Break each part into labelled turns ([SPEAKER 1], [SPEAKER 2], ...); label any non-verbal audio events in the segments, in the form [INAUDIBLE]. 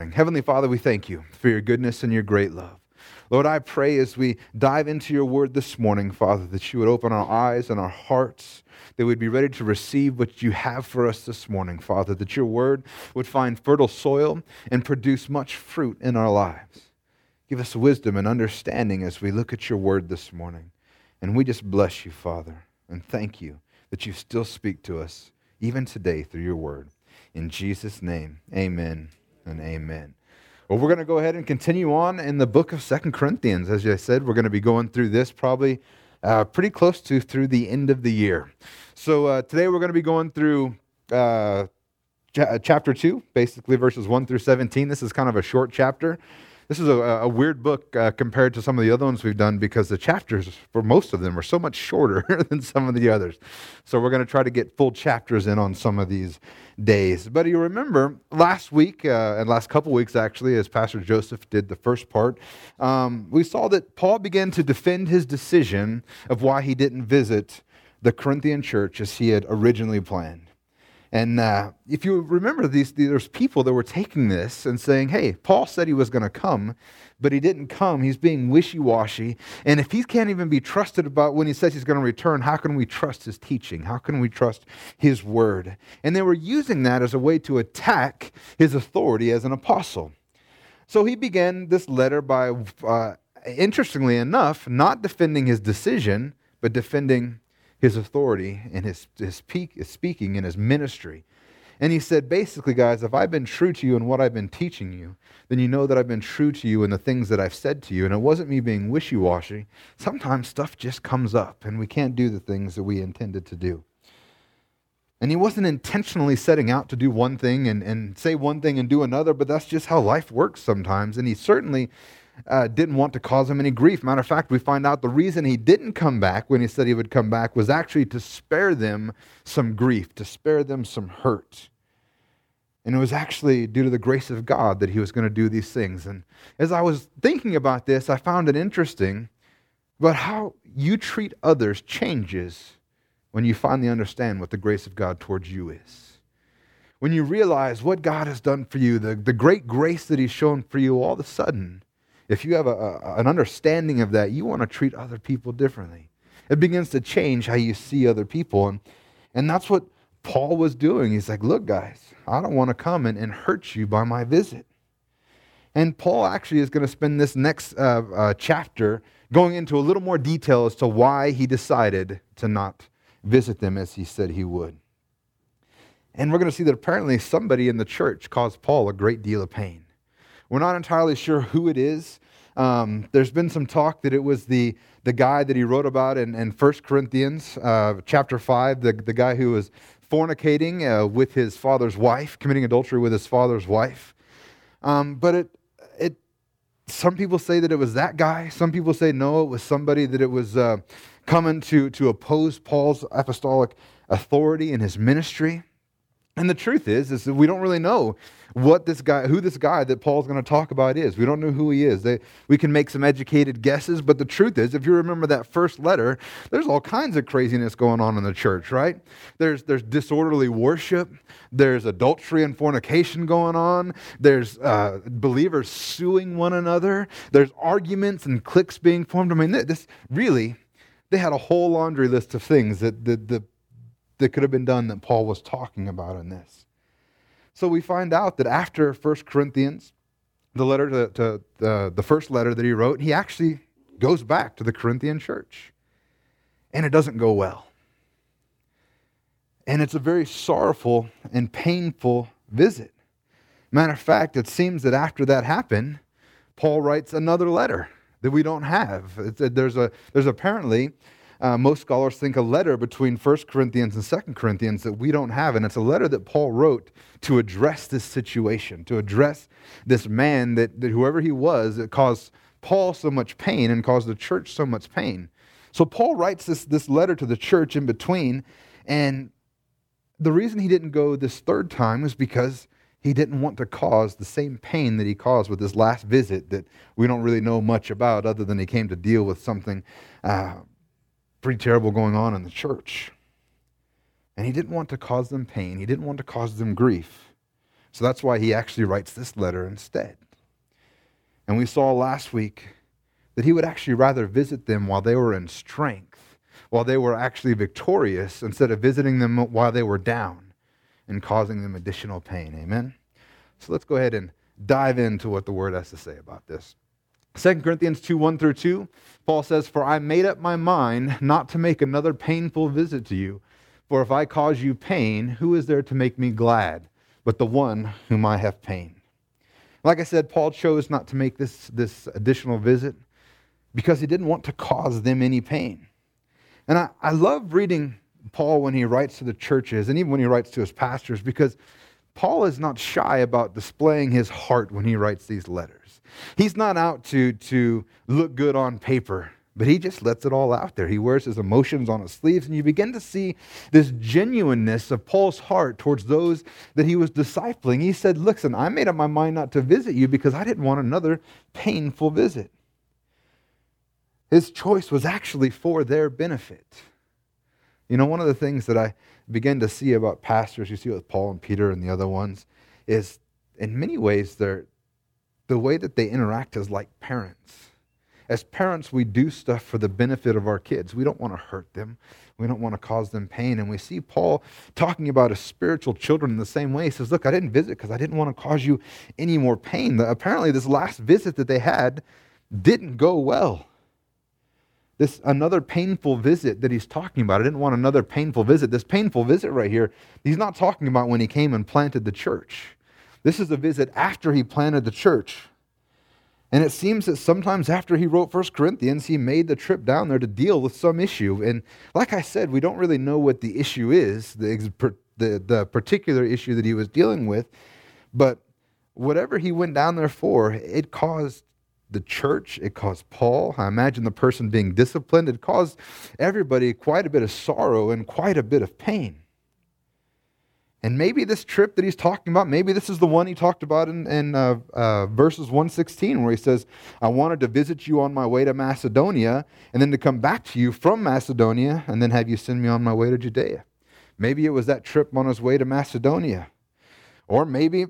[SPEAKER 1] Heavenly Father, we thank you for your goodness and your great love. Lord, I pray as we dive into your word this morning, Father, that you would open our eyes and our hearts, that we'd be ready to receive what you have for us this morning, Father, that your word would find fertile soil and produce much fruit in our lives. Give us wisdom and understanding as we look at your word this morning. And we just bless you, Father, and thank you that you still speak to us, even today, through your word. In Jesus' name, amen and amen. Well, we're going to go ahead and continue on in the book of Second Corinthians. As I said, we're going to be going through this probably uh, pretty close to through the end of the year. So uh, today we're going to be going through uh, ch- chapter 2, basically verses 1 through 17. This is kind of a short chapter. This is a, a weird book uh, compared to some of the other ones we've done because the chapters, for most of them, are so much shorter [LAUGHS] than some of the others. So we're going to try to get full chapters in on some of these days. But you remember last week, uh, and last couple weeks actually, as Pastor Joseph did the first part, um, we saw that Paul began to defend his decision of why he didn't visit the Corinthian church as he had originally planned. And uh, if you remember, these, there's people that were taking this and saying, hey, Paul said he was going to come, but he didn't come. He's being wishy washy. And if he can't even be trusted about when he says he's going to return, how can we trust his teaching? How can we trust his word? And they were using that as a way to attack his authority as an apostle. So he began this letter by, uh, interestingly enough, not defending his decision, but defending his authority and his, his, peak, his speaking and his ministry. And he said, basically, guys, if I've been true to you in what I've been teaching you, then you know that I've been true to you in the things that I've said to you. And it wasn't me being wishy washy. Sometimes stuff just comes up and we can't do the things that we intended to do. And he wasn't intentionally setting out to do one thing and, and say one thing and do another, but that's just how life works sometimes. And he certainly uh, didn't want to cause him any grief. Matter of fact, we find out the reason he didn't come back when he said he would come back was actually to spare them some grief, to spare them some hurt. And it was actually due to the grace of God that he was going to do these things. And as I was thinking about this, I found it interesting about how you treat others changes when you finally understand what the grace of God towards you is. When you realize what God has done for you, the, the great grace that He's shown for you, all of a sudden, if you have a, a, an understanding of that, you want to treat other people differently. It begins to change how you see other people. And, and that's what Paul was doing. He's like, look, guys, I don't want to come and, and hurt you by my visit. And Paul actually is going to spend this next uh, uh, chapter going into a little more detail as to why he decided to not visit them as he said he would. And we're going to see that apparently somebody in the church caused Paul a great deal of pain. We're not entirely sure who it is. Um, there's been some talk that it was the, the guy that he wrote about in, in 1 Corinthians uh, chapter 5, the, the guy who was fornicating uh, with his father's wife, committing adultery with his father's wife. Um, but it, it, some people say that it was that guy. Some people say no, it was somebody that it was uh, coming to, to oppose Paul's apostolic authority in his ministry. And the truth is, is that we don't really know what this guy, who this guy that Paul's going to talk about is. We don't know who he is. They, we can make some educated guesses, but the truth is, if you remember that first letter, there's all kinds of craziness going on in the church, right? There's, there's disorderly worship. There's adultery and fornication going on. There's uh, believers suing one another. There's arguments and cliques being formed. I mean, this really, they had a whole laundry list of things that the, the that could have been done that Paul was talking about in this. So we find out that after 1 Corinthians, the letter to, to the, the first letter that he wrote, he actually goes back to the Corinthian church. And it doesn't go well. And it's a very sorrowful and painful visit. Matter of fact, it seems that after that happened, Paul writes another letter that we don't have. It's, uh, there's, a, there's apparently uh, most scholars think a letter between 1 Corinthians and 2 Corinthians that we don't have. And it's a letter that Paul wrote to address this situation, to address this man that, that whoever he was, that caused Paul so much pain and caused the church so much pain. So Paul writes this, this letter to the church in between. And the reason he didn't go this third time was because he didn't want to cause the same pain that he caused with his last visit that we don't really know much about other than he came to deal with something uh, pretty terrible going on in the church. And he didn't want to cause them pain, he didn't want to cause them grief. So that's why he actually writes this letter instead. And we saw last week that he would actually rather visit them while they were in strength, while they were actually victorious, instead of visiting them while they were down and causing them additional pain. Amen? So let's go ahead and dive into what the word has to say about this. 2 Corinthians 2 1 through 2, Paul says, For I made up my mind not to make another painful visit to you. For if I cause you pain, who is there to make me glad but the one whom I have pain? Like I said, Paul chose not to make this, this additional visit because he didn't want to cause them any pain. And I, I love reading Paul when he writes to the churches and even when he writes to his pastors because Paul is not shy about displaying his heart when he writes these letters. He's not out to, to look good on paper, but he just lets it all out there. He wears his emotions on his sleeves, and you begin to see this genuineness of Paul's heart towards those that he was discipling. He said, Listen, I made up my mind not to visit you because I didn't want another painful visit. His choice was actually for their benefit. You know, one of the things that I begin to see about pastors, you see with Paul and Peter and the other ones, is in many ways they're the way that they interact is like parents. As parents, we do stuff for the benefit of our kids. We don't want to hurt them. We don't want to cause them pain. And we see Paul talking about his spiritual children in the same way. He says, Look, I didn't visit because I didn't want to cause you any more pain. Apparently, this last visit that they had didn't go well this another painful visit that he's talking about. I didn't want another painful visit. This painful visit right here, he's not talking about when he came and planted the church. This is a visit after he planted the church. And it seems that sometimes after he wrote First Corinthians, he made the trip down there to deal with some issue. And like I said, we don't really know what the issue is, the, the, the particular issue that he was dealing with. But whatever he went down there for, it caused the church, it caused Paul. I imagine the person being disciplined. It caused everybody quite a bit of sorrow and quite a bit of pain. And maybe this trip that he's talking about, maybe this is the one he talked about in, in uh, uh, verses 116, where he says, I wanted to visit you on my way to Macedonia, and then to come back to you from Macedonia, and then have you send me on my way to Judea. Maybe it was that trip on his way to Macedonia. Or maybe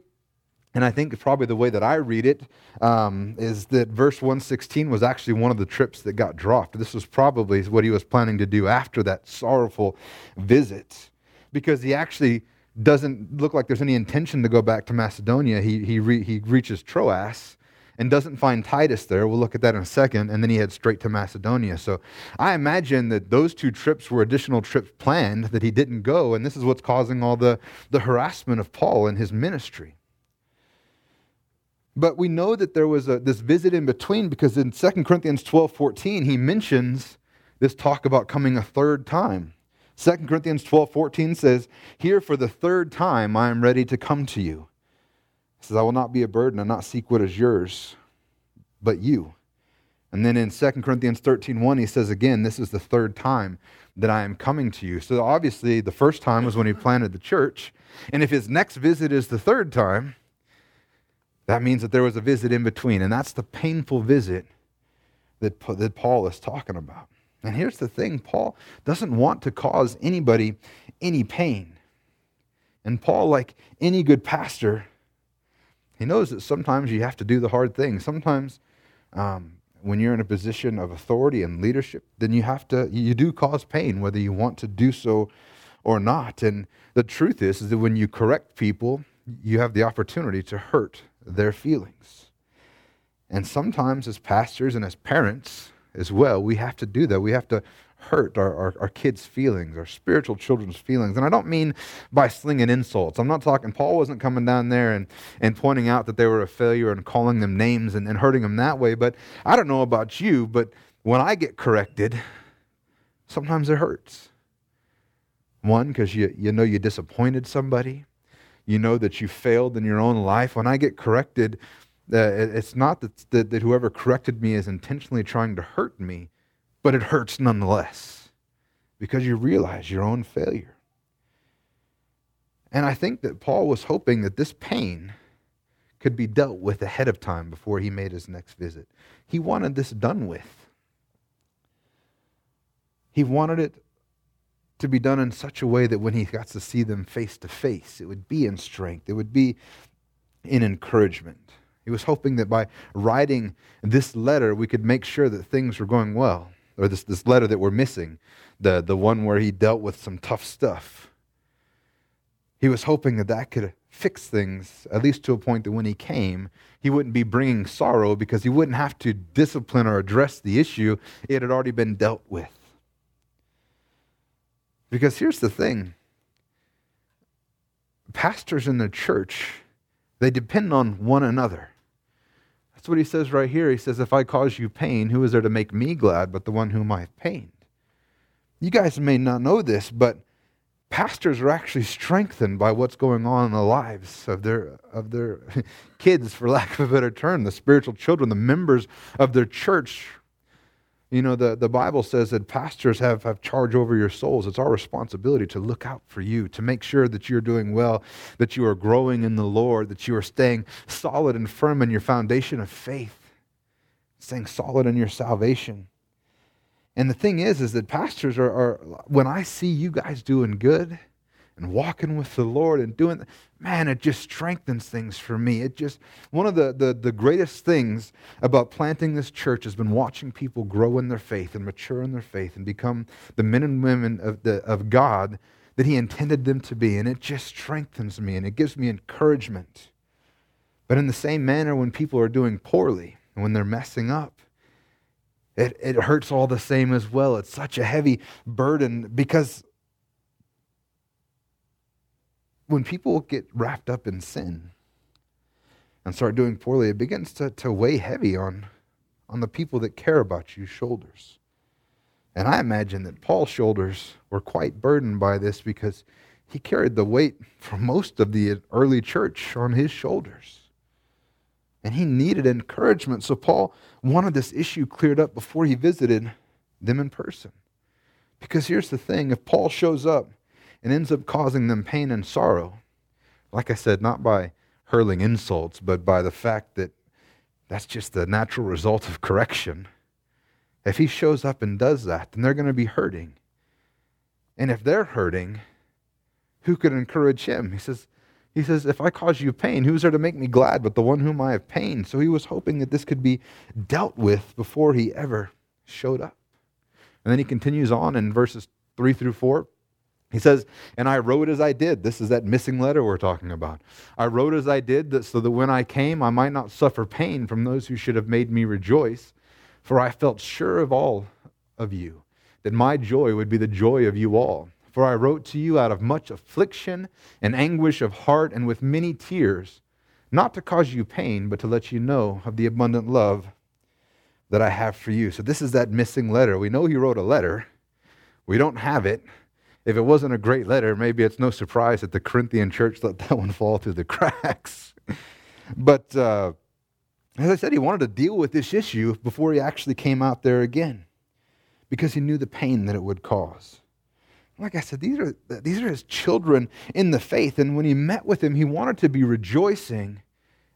[SPEAKER 1] and I think probably the way that I read it um, is that verse 116 was actually one of the trips that got dropped. This was probably what he was planning to do after that sorrowful visit because he actually doesn't look like there's any intention to go back to Macedonia. He, he, re, he reaches Troas and doesn't find Titus there. We'll look at that in a second. And then he heads straight to Macedonia. So I imagine that those two trips were additional trips planned that he didn't go. And this is what's causing all the, the harassment of Paul and his ministry. But we know that there was a, this visit in between because in 2 Corinthians 12 14, he mentions this talk about coming a third time. 2 Corinthians 12 14 says, Here for the third time I am ready to come to you. He says, I will not be a burden and not seek what is yours, but you. And then in 2 Corinthians 13 1, he says again, This is the third time that I am coming to you. So obviously, the first time was when he planted the church. And if his next visit is the third time, that means that there was a visit in between, and that's the painful visit that, that Paul is talking about. And here's the thing Paul doesn't want to cause anybody any pain. And Paul, like any good pastor, he knows that sometimes you have to do the hard thing. Sometimes um, when you're in a position of authority and leadership, then you have to, you do cause pain, whether you want to do so or not. And the truth is, is that when you correct people, you have the opportunity to hurt their feelings. And sometimes, as pastors and as parents as well, we have to do that. We have to hurt our, our, our, kids' feelings, our spiritual children's feelings. And I don't mean by slinging insults. I'm not talking, Paul wasn't coming down there and, and pointing out that they were a failure and calling them names and, and hurting them that way. But I don't know about you, but when I get corrected, sometimes it hurts. One, because you, you know you disappointed somebody you know that you failed in your own life. When I get corrected, uh, it's not that, that, that whoever corrected me is intentionally trying to hurt me, but it hurts nonetheless because you realize your own failure. And I think that Paul was hoping that this pain could be dealt with ahead of time before he made his next visit. He wanted this done with. He wanted it to be done in such a way that when he got to see them face to face, it would be in strength. It would be in encouragement. He was hoping that by writing this letter, we could make sure that things were going well. Or this, this letter that we're missing, the, the one where he dealt with some tough stuff. He was hoping that that could fix things, at least to a point that when he came, he wouldn't be bringing sorrow because he wouldn't have to discipline or address the issue. It had already been dealt with. Because here's the thing pastors in the church, they depend on one another. That's what he says right here. He says, If I cause you pain, who is there to make me glad but the one whom I have pained? You guys may not know this, but pastors are actually strengthened by what's going on in the lives of their of their [LAUGHS] kids for lack of a better term the spiritual children the members of their church you know the, the bible says that pastors have, have charge over your souls. It's our responsibility to look out for you to make sure that you're doing well that you are growing in the lord that you are staying solid and firm in your foundation of faith staying solid in your salvation. And the thing is, is that pastors are, are, when I see you guys doing good and walking with the Lord and doing, man, it just strengthens things for me. It just, one of the, the, the greatest things about planting this church has been watching people grow in their faith and mature in their faith and become the men and women of, the, of God that He intended them to be. And it just strengthens me and it gives me encouragement. But in the same manner, when people are doing poorly and when they're messing up, it, it hurts all the same as well. It's such a heavy burden because when people get wrapped up in sin and start doing poorly, it begins to, to weigh heavy on, on the people that care about you shoulders. And I imagine that Paul's shoulders were quite burdened by this because he carried the weight for most of the early church on his shoulders. And he needed encouragement. So Paul wanted this issue cleared up before he visited them in person. Because here's the thing if Paul shows up and ends up causing them pain and sorrow, like I said, not by hurling insults, but by the fact that that's just the natural result of correction. If he shows up and does that, then they're going to be hurting. And if they're hurting, who could encourage him? He says, he says, If I cause you pain, who's there to make me glad but the one whom I have pained? So he was hoping that this could be dealt with before he ever showed up. And then he continues on in verses 3 through 4. He says, And I wrote as I did. This is that missing letter we're talking about. I wrote as I did that so that when I came, I might not suffer pain from those who should have made me rejoice. For I felt sure of all of you, that my joy would be the joy of you all. For I wrote to you out of much affliction and anguish of heart and with many tears, not to cause you pain, but to let you know of the abundant love that I have for you. So, this is that missing letter. We know he wrote a letter, we don't have it. If it wasn't a great letter, maybe it's no surprise that the Corinthian church let that one fall through the [LAUGHS] cracks. but uh, as I said, he wanted to deal with this issue before he actually came out there again because he knew the pain that it would cause like I said, these are, these are his children in the faith. And when he met with him, he wanted to be rejoicing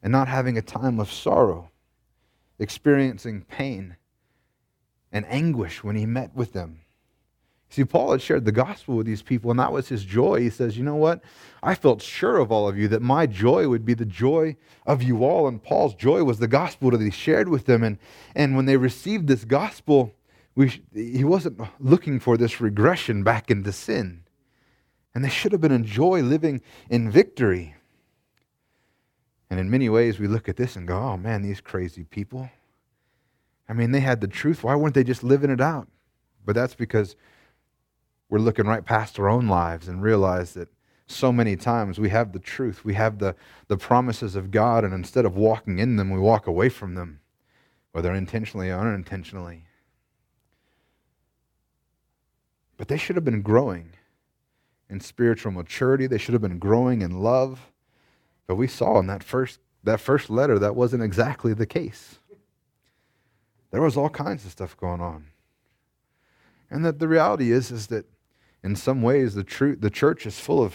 [SPEAKER 1] and not having a time of sorrow, experiencing pain and anguish when he met with them. See, Paul had shared the gospel with these people, and that was his joy. He says, You know what? I felt sure of all of you that my joy would be the joy of you all. And Paul's joy was the gospel that he shared with them. And, and when they received this gospel, we, he wasn't looking for this regression back into sin. And they should have been enjoy living in victory. And in many ways, we look at this and go, oh man, these crazy people. I mean, they had the truth. Why weren't they just living it out? But that's because we're looking right past our own lives and realize that so many times we have the truth, we have the, the promises of God, and instead of walking in them, we walk away from them, whether intentionally or unintentionally. But they should have been growing in spiritual maturity. They should have been growing in love. But we saw in that first, that first letter that wasn't exactly the case. There was all kinds of stuff going on. And that the reality is, is that in some ways the, truth, the church is full of,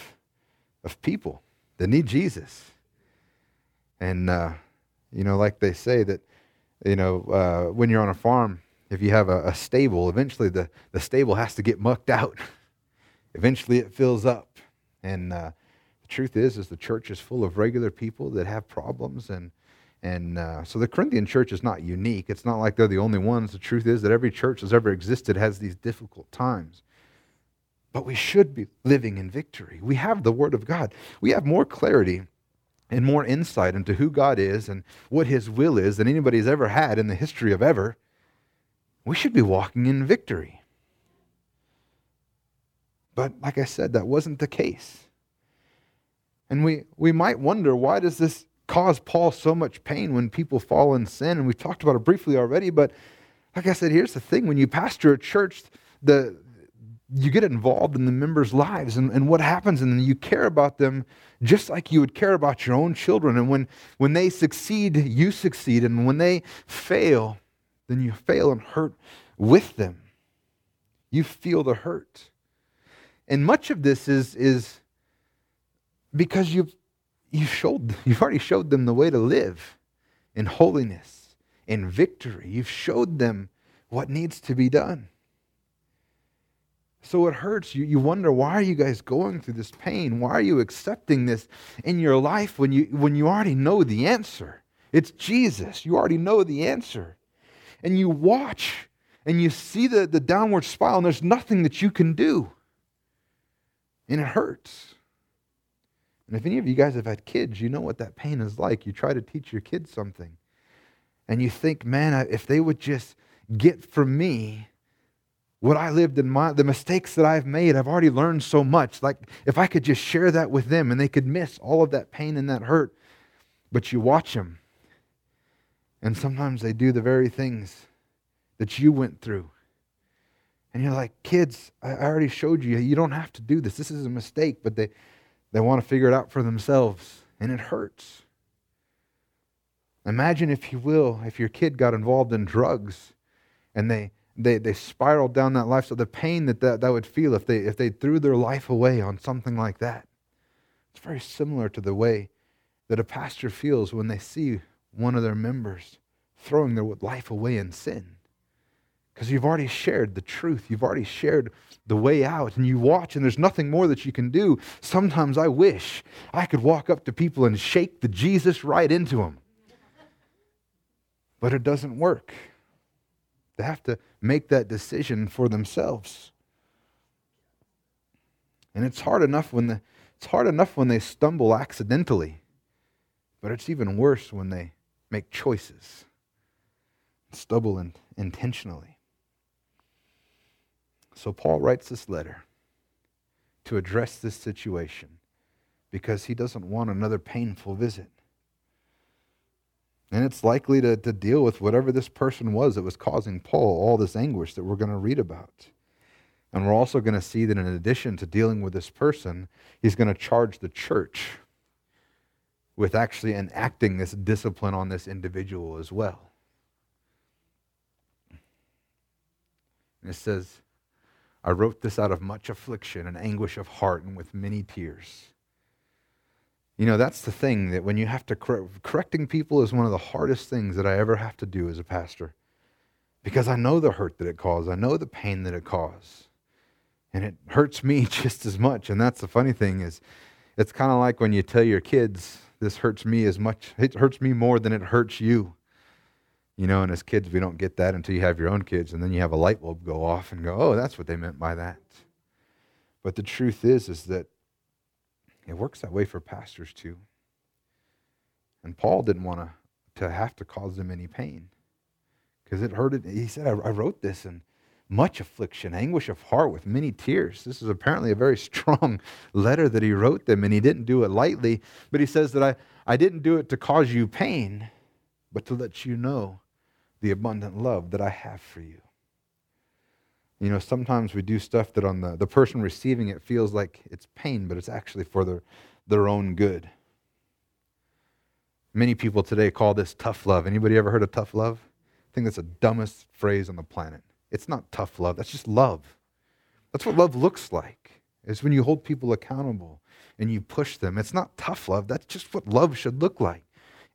[SPEAKER 1] of people that need Jesus. And, uh, you know, like they say that, you know, uh, when you're on a farm, if you have a, a stable, eventually the, the stable has to get mucked out. [LAUGHS] eventually it fills up. And uh, The truth is, is the church is full of regular people that have problems, and and uh, so the Corinthian church is not unique. It's not like they're the only ones. The truth is that every church that's ever existed has these difficult times. But we should be living in victory. We have the Word of God. We have more clarity and more insight into who God is and what His will is than anybody's ever had in the history of ever. We should be walking in victory. But like I said, that wasn't the case. And we, we might wonder why does this cause Paul so much pain when people fall in sin? And we've talked about it briefly already, but like I said, here's the thing when you pastor a church, the you get involved in the members' lives and, and what happens, and you care about them just like you would care about your own children. And when, when they succeed, you succeed. And when they fail, then you fail and hurt with them. You feel the hurt. And much of this is, is because you've, you've, showed, you've already showed them the way to live in holiness, in victory. You've showed them what needs to be done. So it hurts. You, you wonder, why are you guys going through this pain? Why are you accepting this in your life when you, when you already know the answer? It's Jesus. You already know the answer. And you watch and you see the, the downward spiral, and there's nothing that you can do. And it hurts. And if any of you guys have had kids, you know what that pain is like. You try to teach your kids something, and you think, man, if they would just get from me what I lived in my the mistakes that I've made, I've already learned so much. Like if I could just share that with them and they could miss all of that pain and that hurt. But you watch them. And sometimes they do the very things that you went through. And you're like, kids, I already showed you, you don't have to do this. This is a mistake, but they, they want to figure it out for themselves. And it hurts. Imagine, if you will, if your kid got involved in drugs and they they, they spiraled down that life. So the pain that, that that would feel if they, if they threw their life away on something like that. It's very similar to the way that a pastor feels when they see one of their members throwing their life away in sin. Because you've already shared the truth. You've already shared the way out, and you watch, and there's nothing more that you can do. Sometimes I wish I could walk up to people and shake the Jesus right into them. But it doesn't work. They have to make that decision for themselves. And it's hard enough when the, it's hard enough when they stumble accidentally, but it's even worse when they make choices, stumble in, intentionally. So Paul writes this letter to address this situation because he doesn't want another painful visit. And it's likely to, to deal with whatever this person was that was causing Paul all this anguish that we're going to read about. And we're also going to see that in addition to dealing with this person, he's going to charge the church with actually enacting this discipline on this individual as well. And it says, I wrote this out of much affliction and anguish of heart and with many tears. You know, that's the thing that when you have to correct, correcting people is one of the hardest things that I ever have to do as a pastor. Because I know the hurt that it causes, I know the pain that it causes. And it hurts me [LAUGHS] just as much. And that's the funny thing is it's kind of like when you tell your kids, this hurts me as much, it hurts me more than it hurts you. You know, and as kids, we don't get that until you have your own kids, and then you have a light bulb go off and go, oh, that's what they meant by that. But the truth is, is that it works that way for pastors too. And Paul didn't want to, to have to cause them any pain because it hurted. He said, I, I wrote this in much affliction, anguish of heart with many tears. This is apparently a very [LAUGHS] strong letter that he wrote them, and he didn't do it lightly. But he says that I, I didn't do it to cause you pain, but to let you know the abundant love that I have for you. You know, sometimes we do stuff that on the, the person receiving it feels like it's pain, but it's actually for their, their own good. Many people today call this tough love. Anybody ever heard of tough love? I think that's the dumbest phrase on the planet. It's not tough love, that's just love. That's what love looks like. It's when you hold people accountable and you push them. It's not tough love, that's just what love should look like.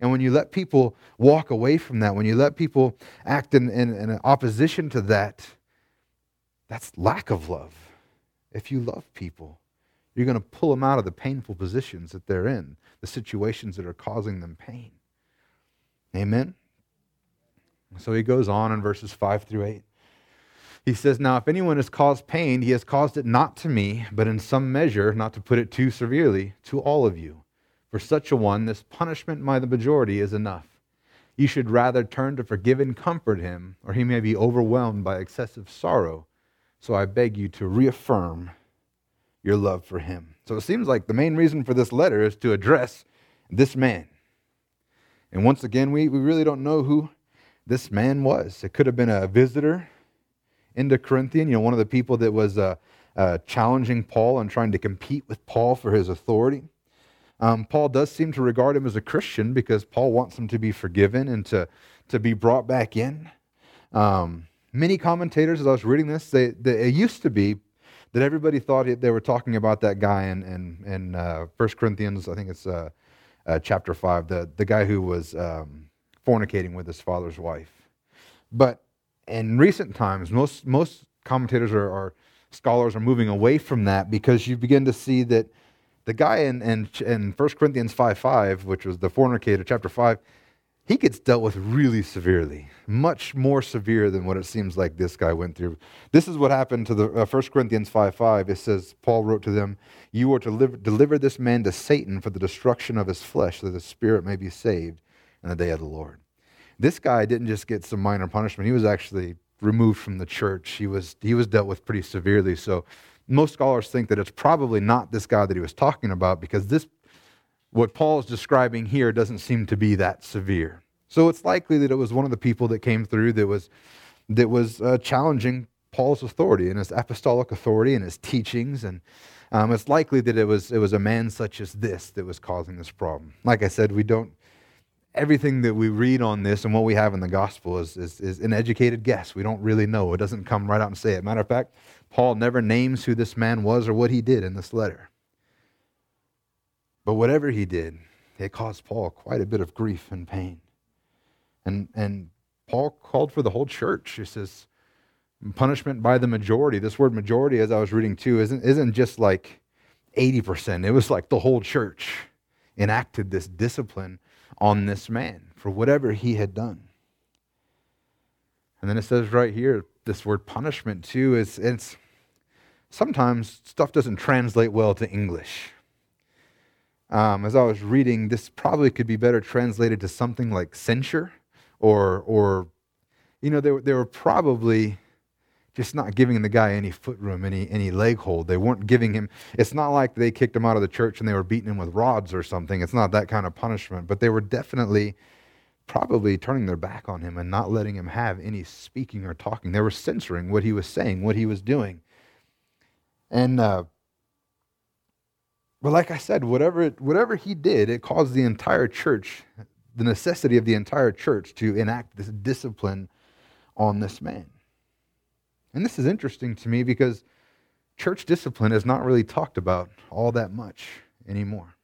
[SPEAKER 1] And when you let people walk away from that, when you let people act in, in, in opposition to that, that's lack of love. If you love people, You're going to pull them out of the painful positions that they're in, the situations that are causing them pain. Amen? So he goes on in verses 5 through 8. He says, Now, if anyone has caused pain, he has caused it not to me, but in some measure, not to put it too severely, to all of you. For such a one, this punishment by the majority is enough. You should rather turn to forgive and comfort him, or he may be overwhelmed by excessive sorrow. So I beg you to reaffirm your love for him. So it seems like the main reason for this letter is to address this man. And once again, we, we really don't know who this man was. It could have been a visitor into Corinthian, you know, one of the people that was uh, uh, challenging Paul and trying to compete with Paul for his authority. Um, Paul does seem to regard him as a Christian because Paul wants him to be forgiven and to, to be brought back in. Um, many commentators, as I was reading this, they, they, it used to be that everybody thought they were talking about that guy in, in, in uh, 1 Corinthians, I think it's uh, uh, chapter 5, the, the guy who was um, fornicating with his father's wife. But in recent times, most, most commentators or, scholars are moving away from that because you begin to see that the guy in, in, in 1 Corinthians 5 5, which was the fornicator, chapter 5, he gets dealt with really severely, much more severe than what it seems like this guy went through. This is what happened to the uh, 1 Corinthians 5 5. It says, Paul wrote to them, You are to live, deliver this man to Satan for the destruction of his flesh, that the spirit may be saved in the day of the Lord. This guy didn't just get some minor punishment, he was actually removed from the church. He was, he was dealt with pretty severely. So most scholars think that it's probably not this guy that he was talking about because this what Paul is describing here doesn't seem to be that severe. So it's likely that it was one of the people that came through that was that was uh, challenging Paul's authority and his apostolic authority and his teachings, and um, it's likely that it was it was a man such as this that was causing this problem. Like I said, we don't everything that we read on this and what we have in the gospel is, is, is, an educated guess. We don't really know. It doesn't come right out and say it. Matter of fact, Paul never names who this man was or what he did in this letter. But whatever he did, it caused Paul quite a bit of grief and pain. And, and Paul called for the whole church. He says, punishment by the majority. This word majority, as I was reading too, isn't, isn't just like 80%. It was like the whole church enacted this discipline on this man for whatever he had done. And then it says right here, this word punishment too is it's sometimes stuff doesn't translate well to English. Um, as I was reading, this probably could be better translated to something like censure, or or you know, they were, they were probably just not giving the guy any foot room, any, any leg hold. They weren't giving him, it's not like they kicked him out of the church and they were beating him with rods or something. It's not that kind of punishment, but they were definitely probably turning their back on him and not letting him have any speaking or talking. They were censoring what he was saying, what he was doing. And, uh, but like I said, whatever, whatever he did, it caused the entire church, the necessity of the entire church to enact this discipline on this man. And this is interesting to me because church discipline is not really talked about all that much anymore.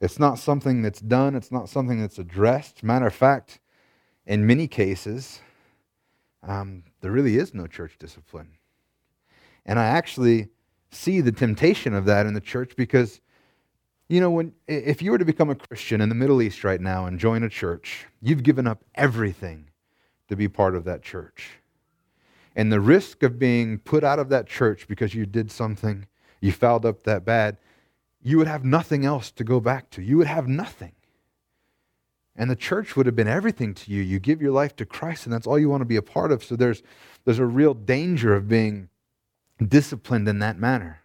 [SPEAKER 1] It's not something that's done, it's not something that's addressed. Matter of fact, in many cases, um, there really is no church discipline. And I actually see the temptation of that in the church because, you know, when, if you were to become a Christian in the Middle East right now and join a church, you've given up everything to be part of that church and the risk of being put out of that church because you did something, you fouled up that bad, you would have nothing else to go back to. You would have nothing. And the church would have been everything to you. You give your life to Christ, and that's all you want to be a part of. So there's, there's a real danger of being disciplined in that manner.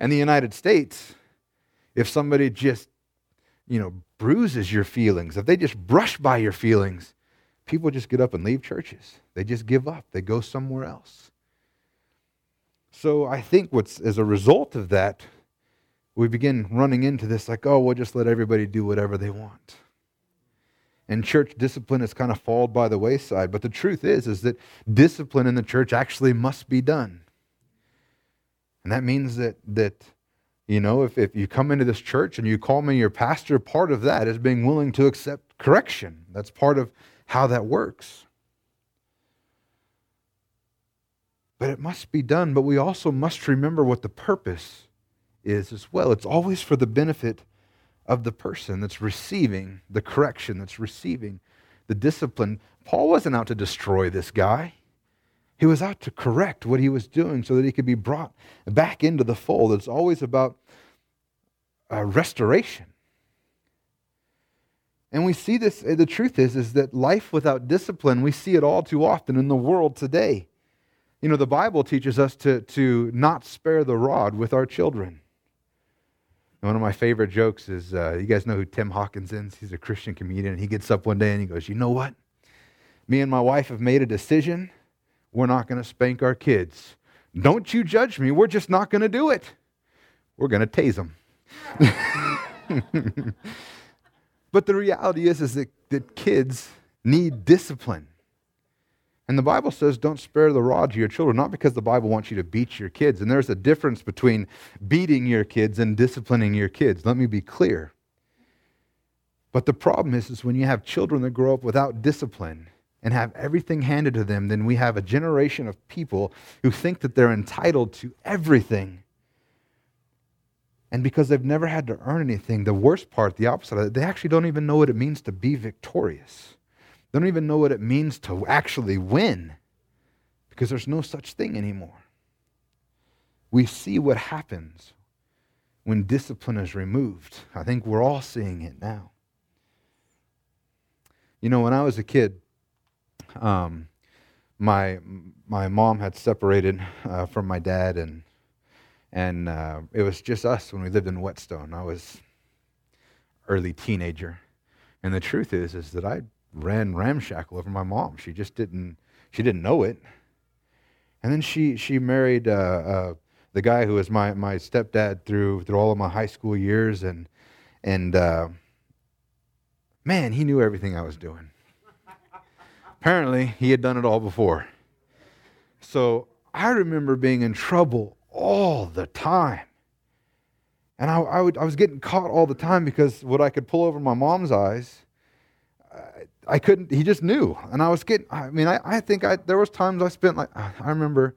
[SPEAKER 1] And the United States, if somebody just, you know, bruises your feelings, if they just brush by your feelings, people just get up and leave churches. They just give up, they go somewhere else. So I think what's as a result of that, we begin running into this like, oh, we'll just let everybody do whatever they want. And church discipline has kind of fallen by the wayside. But the truth is, is that discipline in the church actually must be done. And that means that that you know, if, if you come into this church and you call me your pastor, part of that is being willing to accept correction. That's part of how that works. But it must be done, but we also must remember what the purpose is as well. It's always for the benefit of the person that's receiving the correction, that's receiving the discipline. Paul wasn't out to destroy this guy. He was out to correct what he was doing so that he could be brought back into the fold. It's always about uh, restoration. And we see this, the truth is, is that life without discipline, we see it all too often in the world today. You know, the Bible teaches us to, to not spare the rod with our children. One of my favorite jokes is uh, you guys know who Tim Hawkins is? He's a Christian comedian. He gets up one day and he goes, You know what? Me and my wife have made a decision. We're not going to spank our kids. Don't you judge me. We're just not going to do it. We're going to tase them. [LAUGHS] but the reality is, is that, that kids need discipline. And the Bible says, don't spare the rod to your children, not because the Bible wants you to beat your kids. And there's a difference between beating your kids and disciplining your kids. Let me be clear. But the problem is, is when you have children that grow up without discipline and have everything handed to them, then we have a generation of people who think that they're entitled to everything. And because they've never had to earn anything, the worst part, the opposite of it, they actually don't even know what it means to be victorious. They don't even know what it means to actually win because there's no such thing anymore. We see what happens when discipline is removed. I think we're all seeing it now. You know, when I was a kid, um, my my mom had separated uh, from my dad, and and uh, it was just us when we lived in Whetstone. I was early teenager, and the truth is, is that I ran ramshackle over my mom. She just didn't she didn't know it. And then she she married uh, uh, the guy who was my my stepdad through through all of my high school years, and and uh, man, he knew everything I was doing. Apparently, he had done it all before. So I remember being in trouble all the time. And I, I, would, I was getting caught all the time because what I could pull over my mom's eyes I couldn't, he just knew. And I was getting, I mean, I, I think I, there was times I spent like, I remember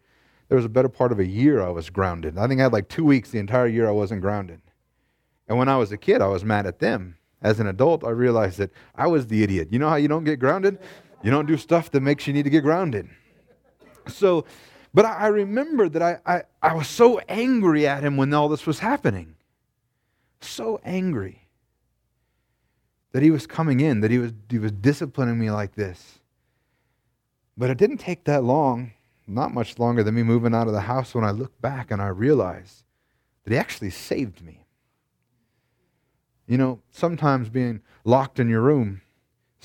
[SPEAKER 1] there was a better part of a year I was grounded. I think I had like two weeks the entire year I wasn't grounded. And when I was a kid, I was mad at them. As an adult, I realized that I was the idiot. You know how you don't get grounded? You don't do stuff that makes you need to get grounded. So, but I, remember that I, I, I was so angry at him when all this was happening. So angry that he was coming in, that he was, he was disciplining me like this. But it didn't take that long, not much longer than me moving out of the house when I look back and I realized that he actually saved me. You know, sometimes being locked in your room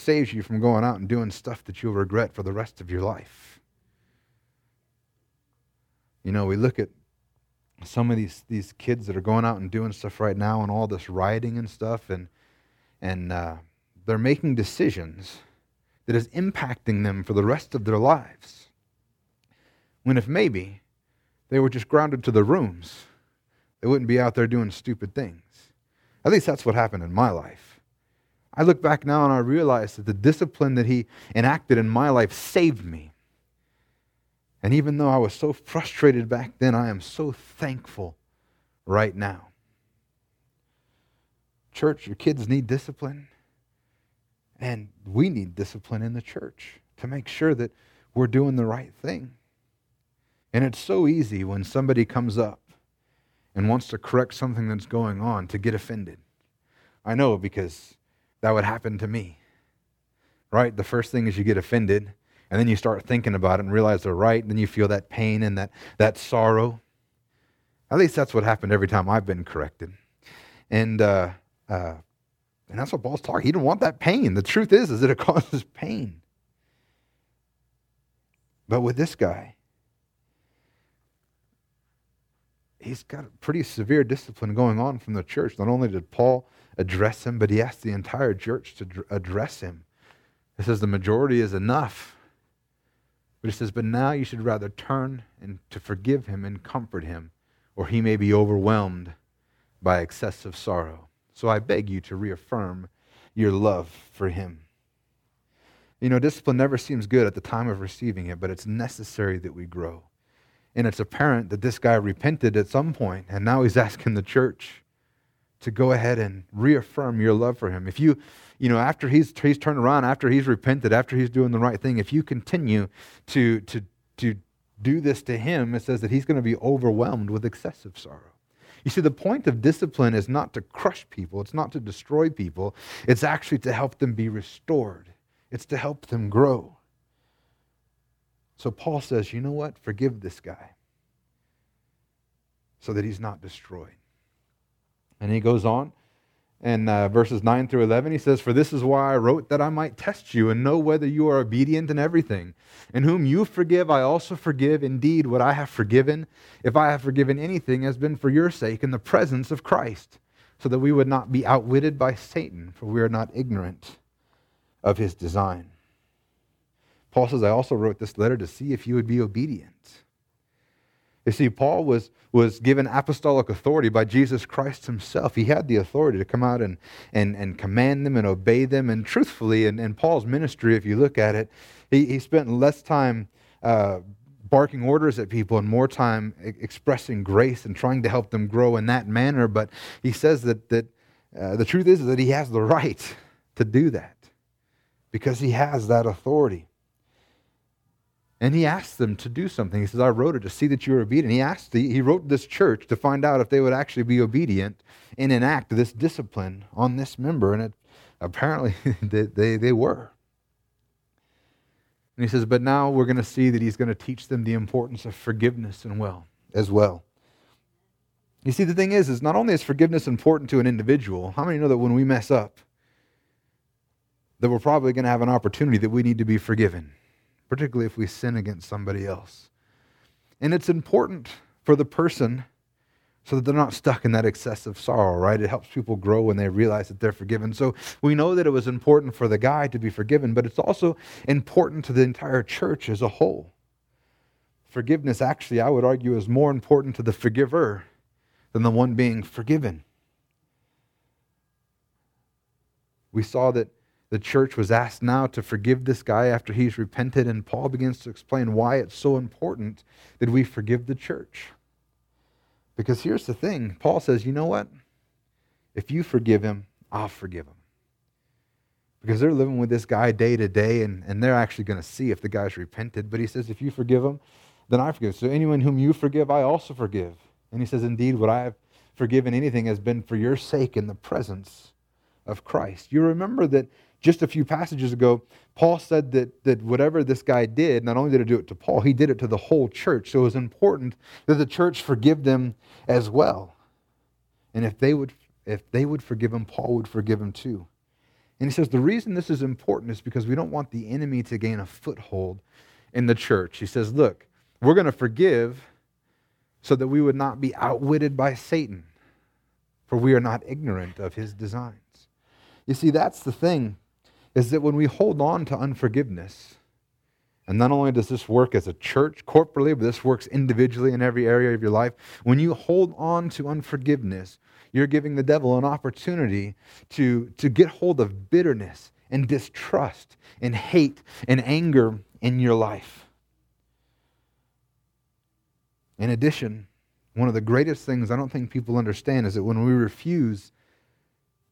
[SPEAKER 1] saves you from going out and doing stuff that you'll regret for the rest of your life. You know, we look at some of these, these kids that are going out and doing stuff right now and all this rioting and stuff, and and uh, they're making decisions that is impacting them for the rest of their lives. When if maybe they were just grounded to their rooms, they wouldn't be out there doing stupid things. At least that's what happened in my life. I look back now and I realize that the discipline that he enacted in my life saved me. And even though I was so frustrated back then, I am so thankful right now. Church, your kids need discipline. And we need discipline in the church to make sure that we're doing the right thing. And it's so easy when somebody comes up and wants to correct something that's going on to get offended. I know because that would happen to me. Right? The first thing is you get offended, and then you start thinking about it and realize they're right, and then you feel that pain and that, that sorrow. At least that's what happened every time I've been corrected. And uh, uh, and that's what Paul's talking. He didn't want that pain. The truth is, is that it [LAUGHS] causes pain. But with this guy, he's got a pretty severe discipline going on from the church. Not only did Paul address him, but he asked the entire church to address him. He says the majority is enough. But he says, but now you should rather turn and to forgive him and comfort him, or he may be overwhelmed by excessive sorrow. So I beg you to reaffirm your love for him. You know, discipline never seems good at the time of receiving it, but it's necessary that we grow. And it's apparent that this guy repented at some point, and now he's [LAUGHS] asking the church to go ahead and reaffirm your love for him. If you, you know, after he's, he's turned around, after he's repented, after he's doing the right thing, if you continue to, to, to do this to him, it says that he's going to be overwhelmed with excessive sorrow. You see, the point of discipline is not to crush people, it's not to destroy people, it's actually to help them be restored, it's to help them grow. So Paul says, you know what? Forgive this guy so that he's not destroyed. And he goes on in uh, verses 9 through 11, he says, For this is why I wrote that I might test you and know whether you are obedient in everything. In whom you forgive, I also forgive. Indeed, what I have forgiven, if I have forgiven anything, has been for your sake in the presence of Christ, so that we would not be outwitted by Satan, for we are not ignorant of his design. Paul says, I also wrote this letter to see if you would be obedient. You see, Paul was, was given apostolic authority by Jesus Christ himself. He had the authority to come out and, and, and command them and obey them. And truthfully, in, in Paul's ministry, if you look at it, he, he spent less time uh, barking orders at people and more time expressing grace and trying to help them grow in that manner. But he says that, that uh, the truth is that he has the right to do that because he has that authority. And he asked them to do something. He says, I wrote it to see that you are obedient. He asked the, he wrote this church to find out if they would actually be obedient and enact this discipline on this member. And it, apparently [LAUGHS] they, they, they were. And he says, but now we're going to see that he's going to teach them the importance of forgiveness and well as well. You see, the thing is, is not only is forgiveness important to an individual, how many know that when we mess up, that we're probably going to have an opportunity that we need to be forgiven? Particularly if we sin against somebody else. And it's important for the person so that they're not stuck in that excessive sorrow, right? It helps people grow when they realize that they're forgiven. So we know that it was important for the guy to be forgiven, but it's also important to the entire church as a whole. Forgiveness, actually, I would argue, is more important to the forgiver than the one being forgiven. We saw that the church was asked now to forgive this guy after he's repented, and Paul begins to explain why it's so important that we forgive the church. Because here's the thing Paul says, you know what? If you forgive him, I'll forgive him. Because they're living with this guy day to day, and, and they're actually going to see if the guy's repented. But he says, if you forgive him, then I forgive. So anyone whom you forgive, I also forgive. And he says, indeed, what I have forgiven anything has been for your sake in the presence of Christ. You remember that just a few passages ago, Paul said that, that whatever this guy did, not only did he do it to Paul, he did it to the whole church. So it was important that the church forgive them as well. And if they would, if they would forgive him, Paul would forgive him too. And he says the reason this is important is because we don't want the enemy to gain a foothold in the church. He says, look, we're going to forgive so that we would not be outwitted by Satan, for we are not ignorant of his designs. You see, that's the thing is that when we hold on to unforgiveness, and not only does this work as a church corporately, but this works individually in every area of your life, when you hold on to unforgiveness, you're giving the devil an opportunity to, to get hold of bitterness and distrust and hate and anger in your life. In addition, one of the greatest things I don't think people understand is that when we refuse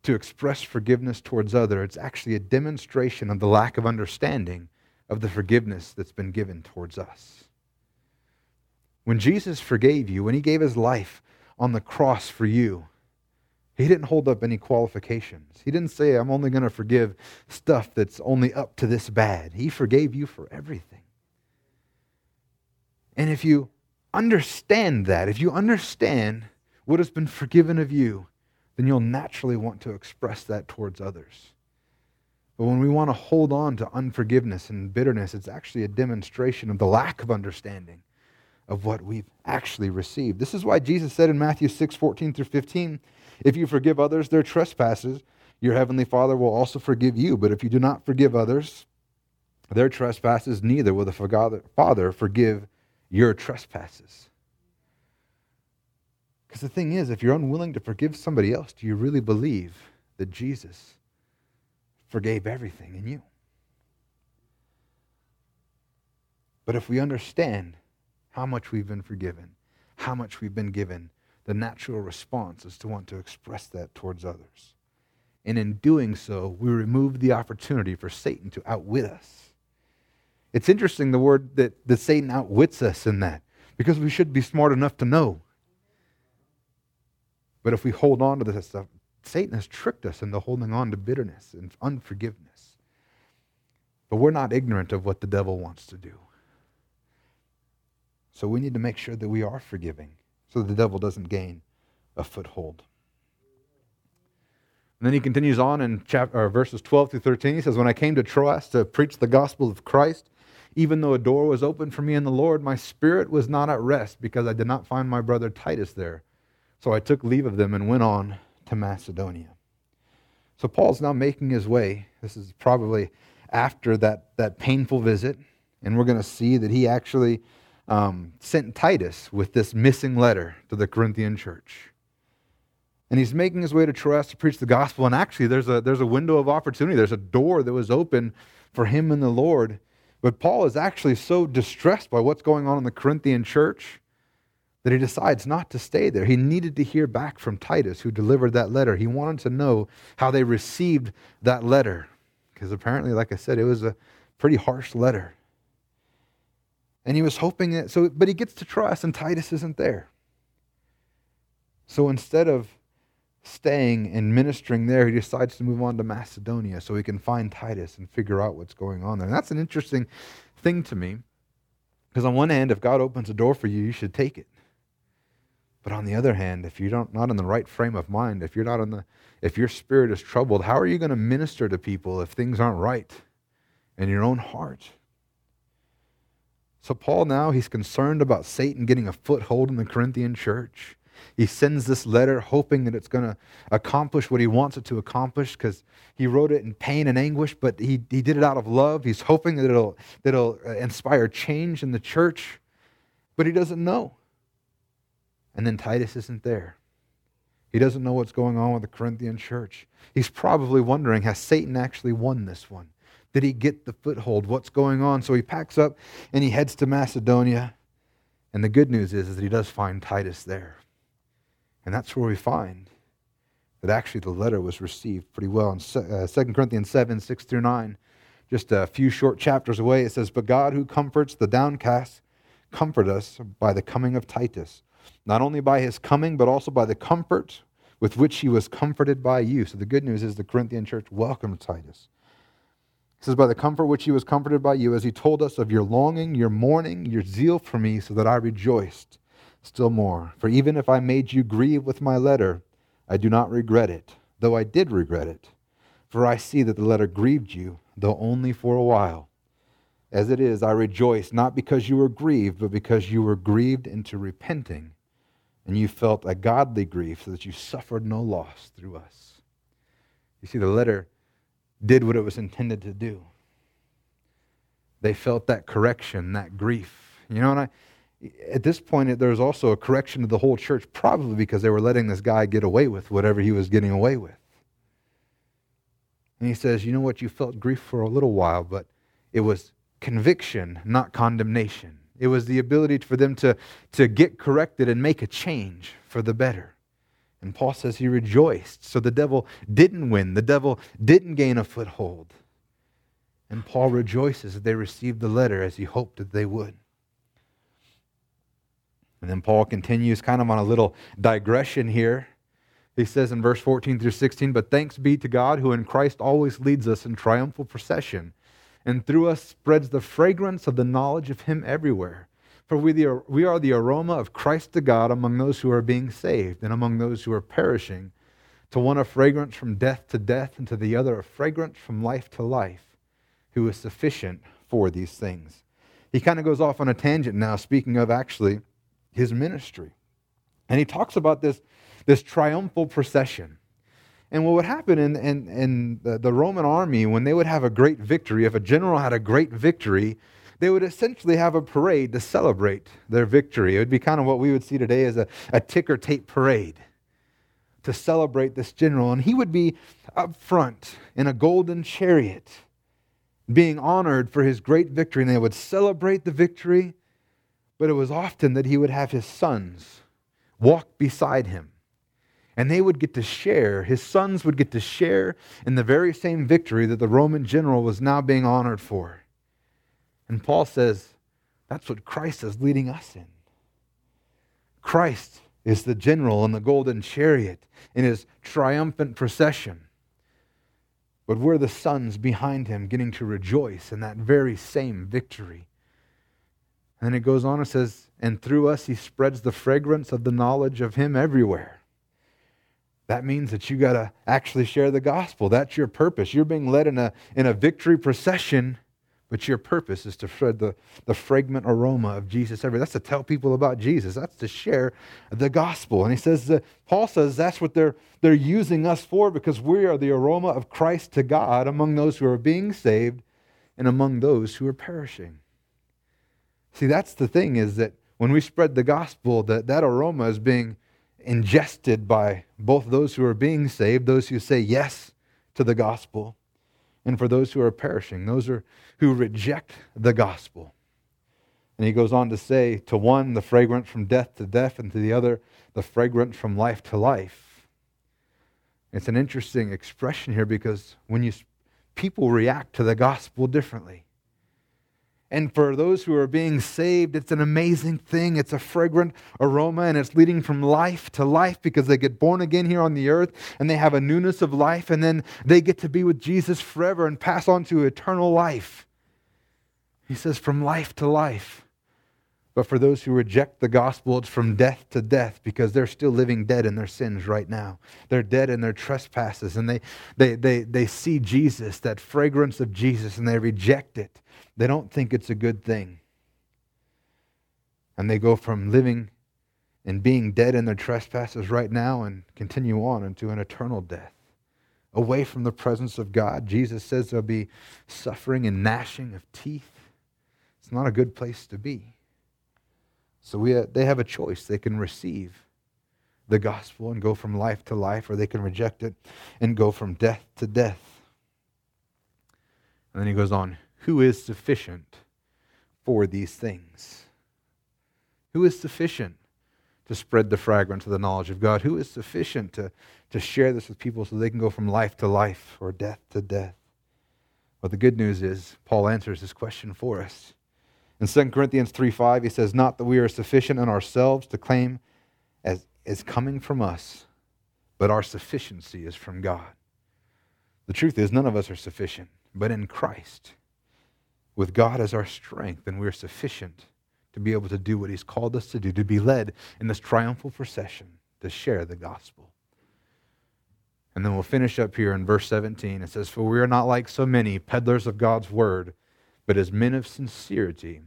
[SPEAKER 1] to express forgiveness towards other, it's actually a demonstration of the lack of understanding of the forgiveness that's been given towards us. When Jesus forgave you, when he gave his life on the cross for you, he didn't hold up any qualifications. He didn't say, I'm only going to forgive stuff that's only up to this bad. He forgave you for everything. And if you understand that, if you understand what has been forgiven of you, then you'll naturally want to express that towards others. But when we want to hold on to unforgiveness and bitterness, it's actually a demonstration of the lack of understanding of what we've actually received. This is why Jesus said in Matthew 6 14 through 15, If you forgive others their trespasses, your heavenly Father will also forgive you. But if you do not forgive others their trespasses, neither will the Father forgive your trespasses. Because the thing is, if you're unwilling to forgive somebody else, do you really believe that Jesus forgave everything in you? But if we understand how much we've been forgiven, how much we've been given, the natural response is to want to express that towards others. And in doing so, we remove the opportunity for Satan to outwit us. It's interesting the word that, that Satan outwits us in that, because we should be smart enough to know. But if we hold on to this stuff, Satan has tricked us into holding on to bitterness and unforgiveness. But we're not ignorant of what the devil wants to do. So we need to make sure that we are forgiving so the devil doesn't gain a foothold. And then he continues on in chapter, verses 12 through 13. He says, When I came to Troas to preach the gospel of Christ, even though a door was open for me in the Lord, my spirit was not at rest because I did not find my brother Titus there. So I took leave of them and went on to Macedonia. So Paul's now making his way. This is probably after that, that painful visit. And we're going to see that he actually um, sent Titus with this missing letter to the Corinthian church. And he's making his way to Troas to preach the gospel. And actually, there's a, there's a window of opportunity. There's a door that was open for him and the Lord. But Paul is actually so distressed by what's going on in the Corinthian church that he decides not to stay there. He needed to hear back from Titus, who delivered that letter. He wanted to know how they received that letter. Because apparently, like I said, it was a pretty harsh letter. And he was hoping that, so, but he gets to Troas and Titus isn't there. So instead of staying and ministering there, he decides to move on to Macedonia so he can find Titus and figure out what's going on there. And that's an interesting thing to me. Because on one hand, if God opens a door for you, you should take it. But on the other hand, if you're not, in the right frame of mind, if you're not in the if your spirit is troubled, how are you going to minister to people if things aren't right in your own heart? So Paul now he's concerned about Satan getting a foothold in the Corinthian church. He sends this letter hoping that it's going to accomplish what he wants it to accomplish because he wrote it in pain and anguish, but he, he did it out of love. He's hoping that it'll, that it'll uh, inspire change in the church, but he doesn't know. And then Titus isn't there. He doesn't know what's going on with the Corinthian church. He's probably wondering has Satan actually won this one? Did he get the foothold? What's going on? So he packs up and he heads to Macedonia. And the good news is, is that he does find Titus there. And that's where we find that actually the letter was received pretty well. In 2 uh, Corinthians 7 6 through 9, just a few short chapters away, it says, But God who comforts the downcast, comfort us by the coming of Titus not only by his coming, but also by the comfort with which he was comforted by you. So the good news is the Corinthian church welcomed Titus. He says, By the comfort which he was comforted by you, as he told us of your longing, your mourning, your zeal for me, so that I rejoiced still more. For even if I made you grieve with my letter, I do not regret it, though I did regret it. For I see that the letter grieved you, though only for a while. As it is, I rejoice, not because you were grieved, but because you were grieved into repenting and you felt a godly grief so that you suffered no loss through us. You see, the letter did what it was intended to do. They felt that correction, that grief. You know, and I, at this point, there was also a correction to the whole church, probably because they were letting this guy get away with whatever he was getting away with. And he says, You know what? You felt grief for a little while, but it was conviction, not condemnation. It was the ability for them to, to get corrected and make a change for the better. And Paul says he rejoiced. So the devil didn't win, the devil didn't gain a foothold. And Paul rejoices that they received the letter as he hoped that they would. And then Paul continues kind of on a little digression here. He says in verse 14 through 16, But thanks be to God who in Christ always leads us in triumphal procession and through us spreads the fragrance of the knowledge of Him everywhere. For we, the, we are the aroma of Christ to God among those who are being saved and among those who are perishing. To one a fragrance from death to death, and to the other a fragrance from life to life, who is sufficient for these things. He kind of goes off on a tangent now, speaking of actually his ministry. And he talks about this, this triumphal procession. And what would happen in, in, in the, the Roman army, when they would have a great victory, if a general had a great victory, they would essentially have a parade to celebrate their victory. It would be kind of what we would see today as a, a ticker tape parade to celebrate this general. And he would be up front in a golden chariot, being honored for his great victory. And they would celebrate the victory, but it was often that he would have his sons walk beside him. And they would get to share, his sons would get to share in the very same victory that the Roman general was now being honored for. And Paul says that's what Christ is leading us in. Christ is the general in the golden chariot in his triumphant procession. But we're the sons behind him getting to rejoice in that very same victory. And then it goes on and says, And through us he spreads the fragrance of the knowledge of him everywhere. That means that you got to actually share the gospel. That's your purpose. You're being led in a, in a victory procession but your purpose is to spread the, the fragrant aroma of Jesus everywhere. That's to tell people about Jesus. That's to share the gospel. And he says that Paul says that's what they're they're using us for because we are the aroma of Christ to God among those who are being saved and among those who are perishing. See, that's the thing is that when we spread the gospel, that, that aroma is being ingested by both those who are being saved, those who say yes to the gospel, and for those who are perishing, those are who reject the gospel. And he goes on to say, to one, the fragrant from death to death, and to the other, the fragrant from life to life. It's an interesting expression here because when you people react to the gospel differently. And for those who are being saved, it's an amazing thing. It's a fragrant aroma, and it's leading from life to life because they get born again here on the earth and they have a newness of life, and then they get to be with Jesus forever and pass on to eternal life. He says, from life to life. But for those who reject the gospel, it's from death to death because they're still living dead in their sins right now. They're dead in their trespasses and they, they, they, they see Jesus, that fragrance of Jesus, and they reject it. They don't think it's a good thing. And they go from living and being dead in their trespasses right now and continue on into an eternal death. Away from the presence of God. Jesus says there'll be suffering and gnashing of teeth. It's not a good place to be. So we, uh, they have a choice. They can receive the gospel and go from life to life, or they can reject it and go from death to death. And then he goes on Who is sufficient for these things? Who is sufficient to spread the fragrance of the knowledge of God? Who is sufficient to, to share this with people so they can go from life to life or death to death? Well, the good news is Paul answers this question for us. In 2 Corinthians 3 5, he says, Not that we are sufficient in ourselves to claim as is coming from us, but our sufficiency is from God. The truth is, none of us are sufficient, but in Christ, with God as our strength, then we're sufficient to be able to do what He's called us to do, to be led in this triumphal procession, to share the gospel. And then we'll finish up here in verse 17. It says, For we are not like so many peddlers of God's word but as men of sincerity,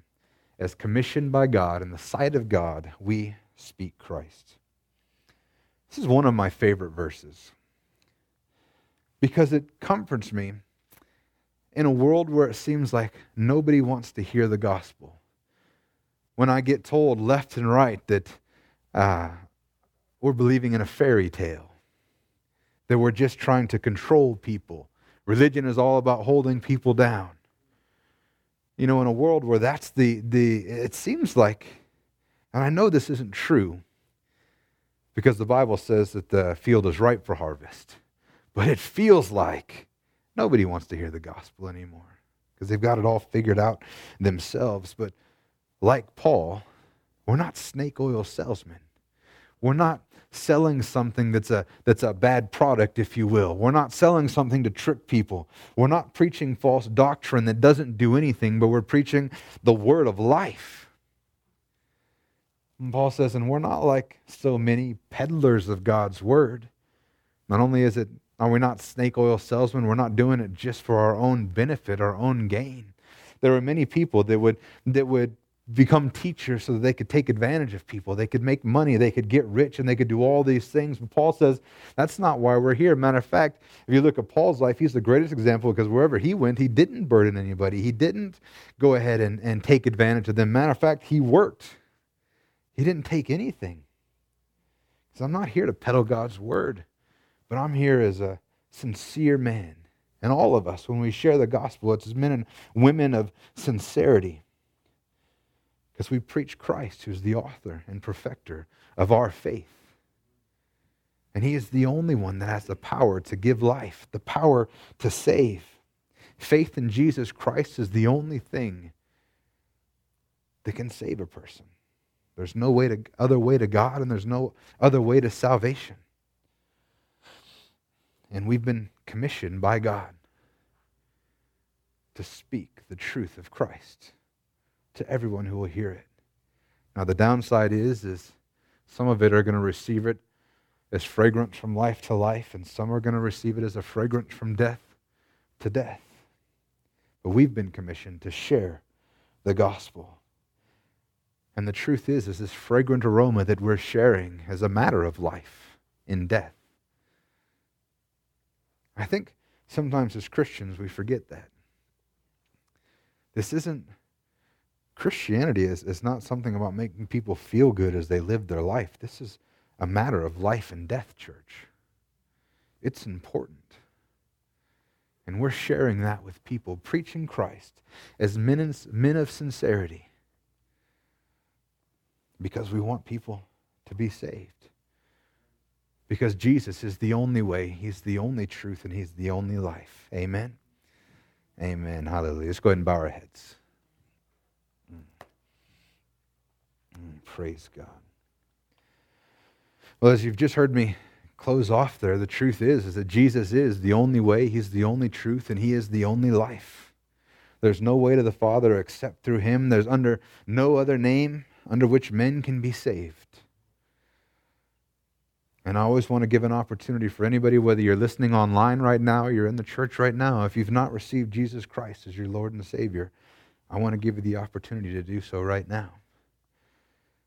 [SPEAKER 1] as commissioned by God in the sight of God, we speak Christ. This is one of my favorite verses because it comforts me in a world where it seems like nobody wants to hear the gospel. When I get told left and right that uh, we're believing in a fairy tale, that we're just trying to control people, religion is all about holding people down you know, in a world where that's the, the it seems like, and I know this isn't true because the Bible says that the field is ripe for harvest, but it feels like nobody wants to hear the gospel anymore because they've got it all figured out themselves. But like Paul, we're not snake oil salesmen. We're not selling something that's a, that's a bad product, if you will. We're not selling something to trick people. We're not preaching false doctrine that doesn't do anything, but we're preaching the word of life. And Paul says, and we're not like so many peddlers of God's word. Not only is it are we not snake oil salesmen, we're not doing it just for our own benefit, our own gain. There are many people that would that would become teachers so that they could take advantage of people. They could make money, they could get rich, and they could do all these things. But Paul says that's not why we're here. Matter of fact, if you look at Paul's life, he's the greatest example because wherever he went, he didn't burden anybody. He didn't go ahead and, and take advantage of them. Matter of fact, he worked. He didn't take anything. Because I'm not here to peddle God's word, but I'm here as a sincere man. And all of us, when we share the gospel, it's as men and women of sincerity Because we preach Christ, who's the author and perfecter of our faith. And he is the only one that has the power to give life, the power to save. Faith in Jesus Christ is the only thing that can save a person. There's no way to, other way to God, and there's no other way to salvation. And we've been commissioned by God to speak the truth of Christ to everyone who will hear it. Now the downside is is some of it are going to receive it as fragrant from life to life, and some are going to receive it as a fragrance from death to death. But we've been commissioned to share the gospel. And the truth is, is this fragrant aroma that we're sharing as a matter of life in death. I think sometimes as Christians we forget that. This isn't Christianity is, is not something about making people feel good as they live their life. This is a matter of life and death, church. It's important. And we're sharing that with people, preaching Christ as men, men of sincerity because we want people to be saved. Because Jesus is the only way, He's the only truth, and He's the only life. Amen. Amen. Hallelujah. Let's go ahead and bow our heads. Mm. Mm, praise God. Well, as you've just heard me close off there, the truth is, is that Jesus is the only way, He's the only truth, and He is the only life. There's no way to the Father except through Him. There's under no other name under which men can be saved. And I always want to give an opportunity for anybody, whether you're listening online right now or you're in the church right now, if you've not received Jesus Christ as your Lord and Savior, I want to give you the opportunity to do so right now.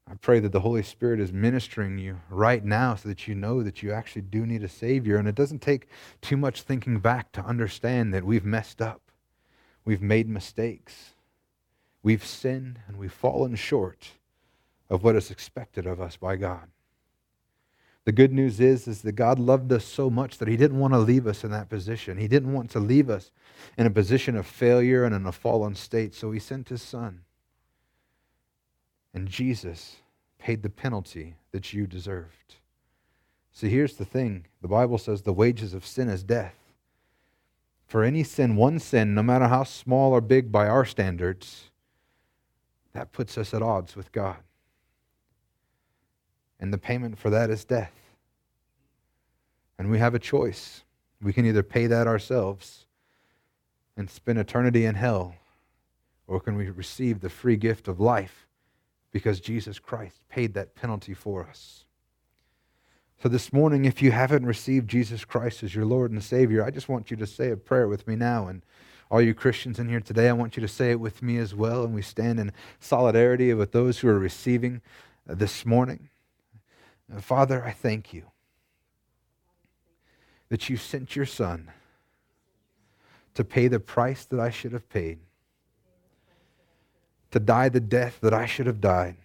[SPEAKER 1] I pray that the Holy Spirit is ministering you right now so that you know that you actually do need a Savior. And it doesn't take too much thinking back to understand that we've messed up, we've made mistakes, we've sinned, and we've fallen short of what is expected of us by God. The good news is, is that God loved us so much that He didn't want to leave us in that position. He didn't want to leave us in a position of failure and in a fallen state, so He sent His Son. And Jesus paid the penalty that you deserved. See, here's the thing the Bible says the wages of sin is death. For any sin, one sin, no matter how small or big by our standards, that puts us at odds with God. And the payment for that is death. And we have a choice. We can either pay that ourselves and spend eternity in hell, or can we receive the free gift of life because Jesus Christ paid that penalty for us? So, this morning, if you haven't received Jesus Christ as your Lord and Savior, I just want you to say a prayer with me now. And all you Christians in here today, I want you to say it with me as well. And we stand in solidarity with those who are receiving uh, this morning. Uh, Father, I thank you that you sent your Son to pay the price that I should have paid, to die the death that I should have died.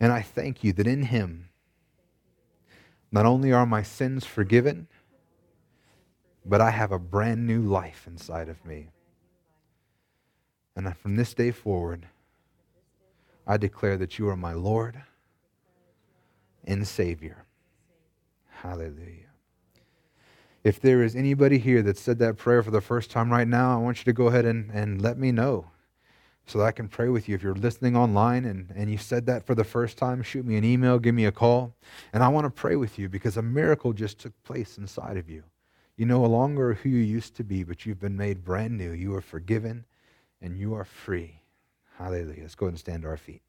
[SPEAKER 1] And I thank you that in him, not only are my sins forgiven, but I have a brand new life inside of me. And from this day forward, I declare that you are my Lord and Savior. Hallelujah. If there is anybody here that said that prayer for the first time right now, I want you to go ahead and, and let me know so that I can pray with you. If you're listening online and, and you said that for the first time, shoot me an email, give me a call, and I want to pray with you because a miracle just took place inside of you. You no longer who you used to be, but you've been made brand new. You are forgiven and you are free. Hallelujah. Let's go ahead and stand to our feet.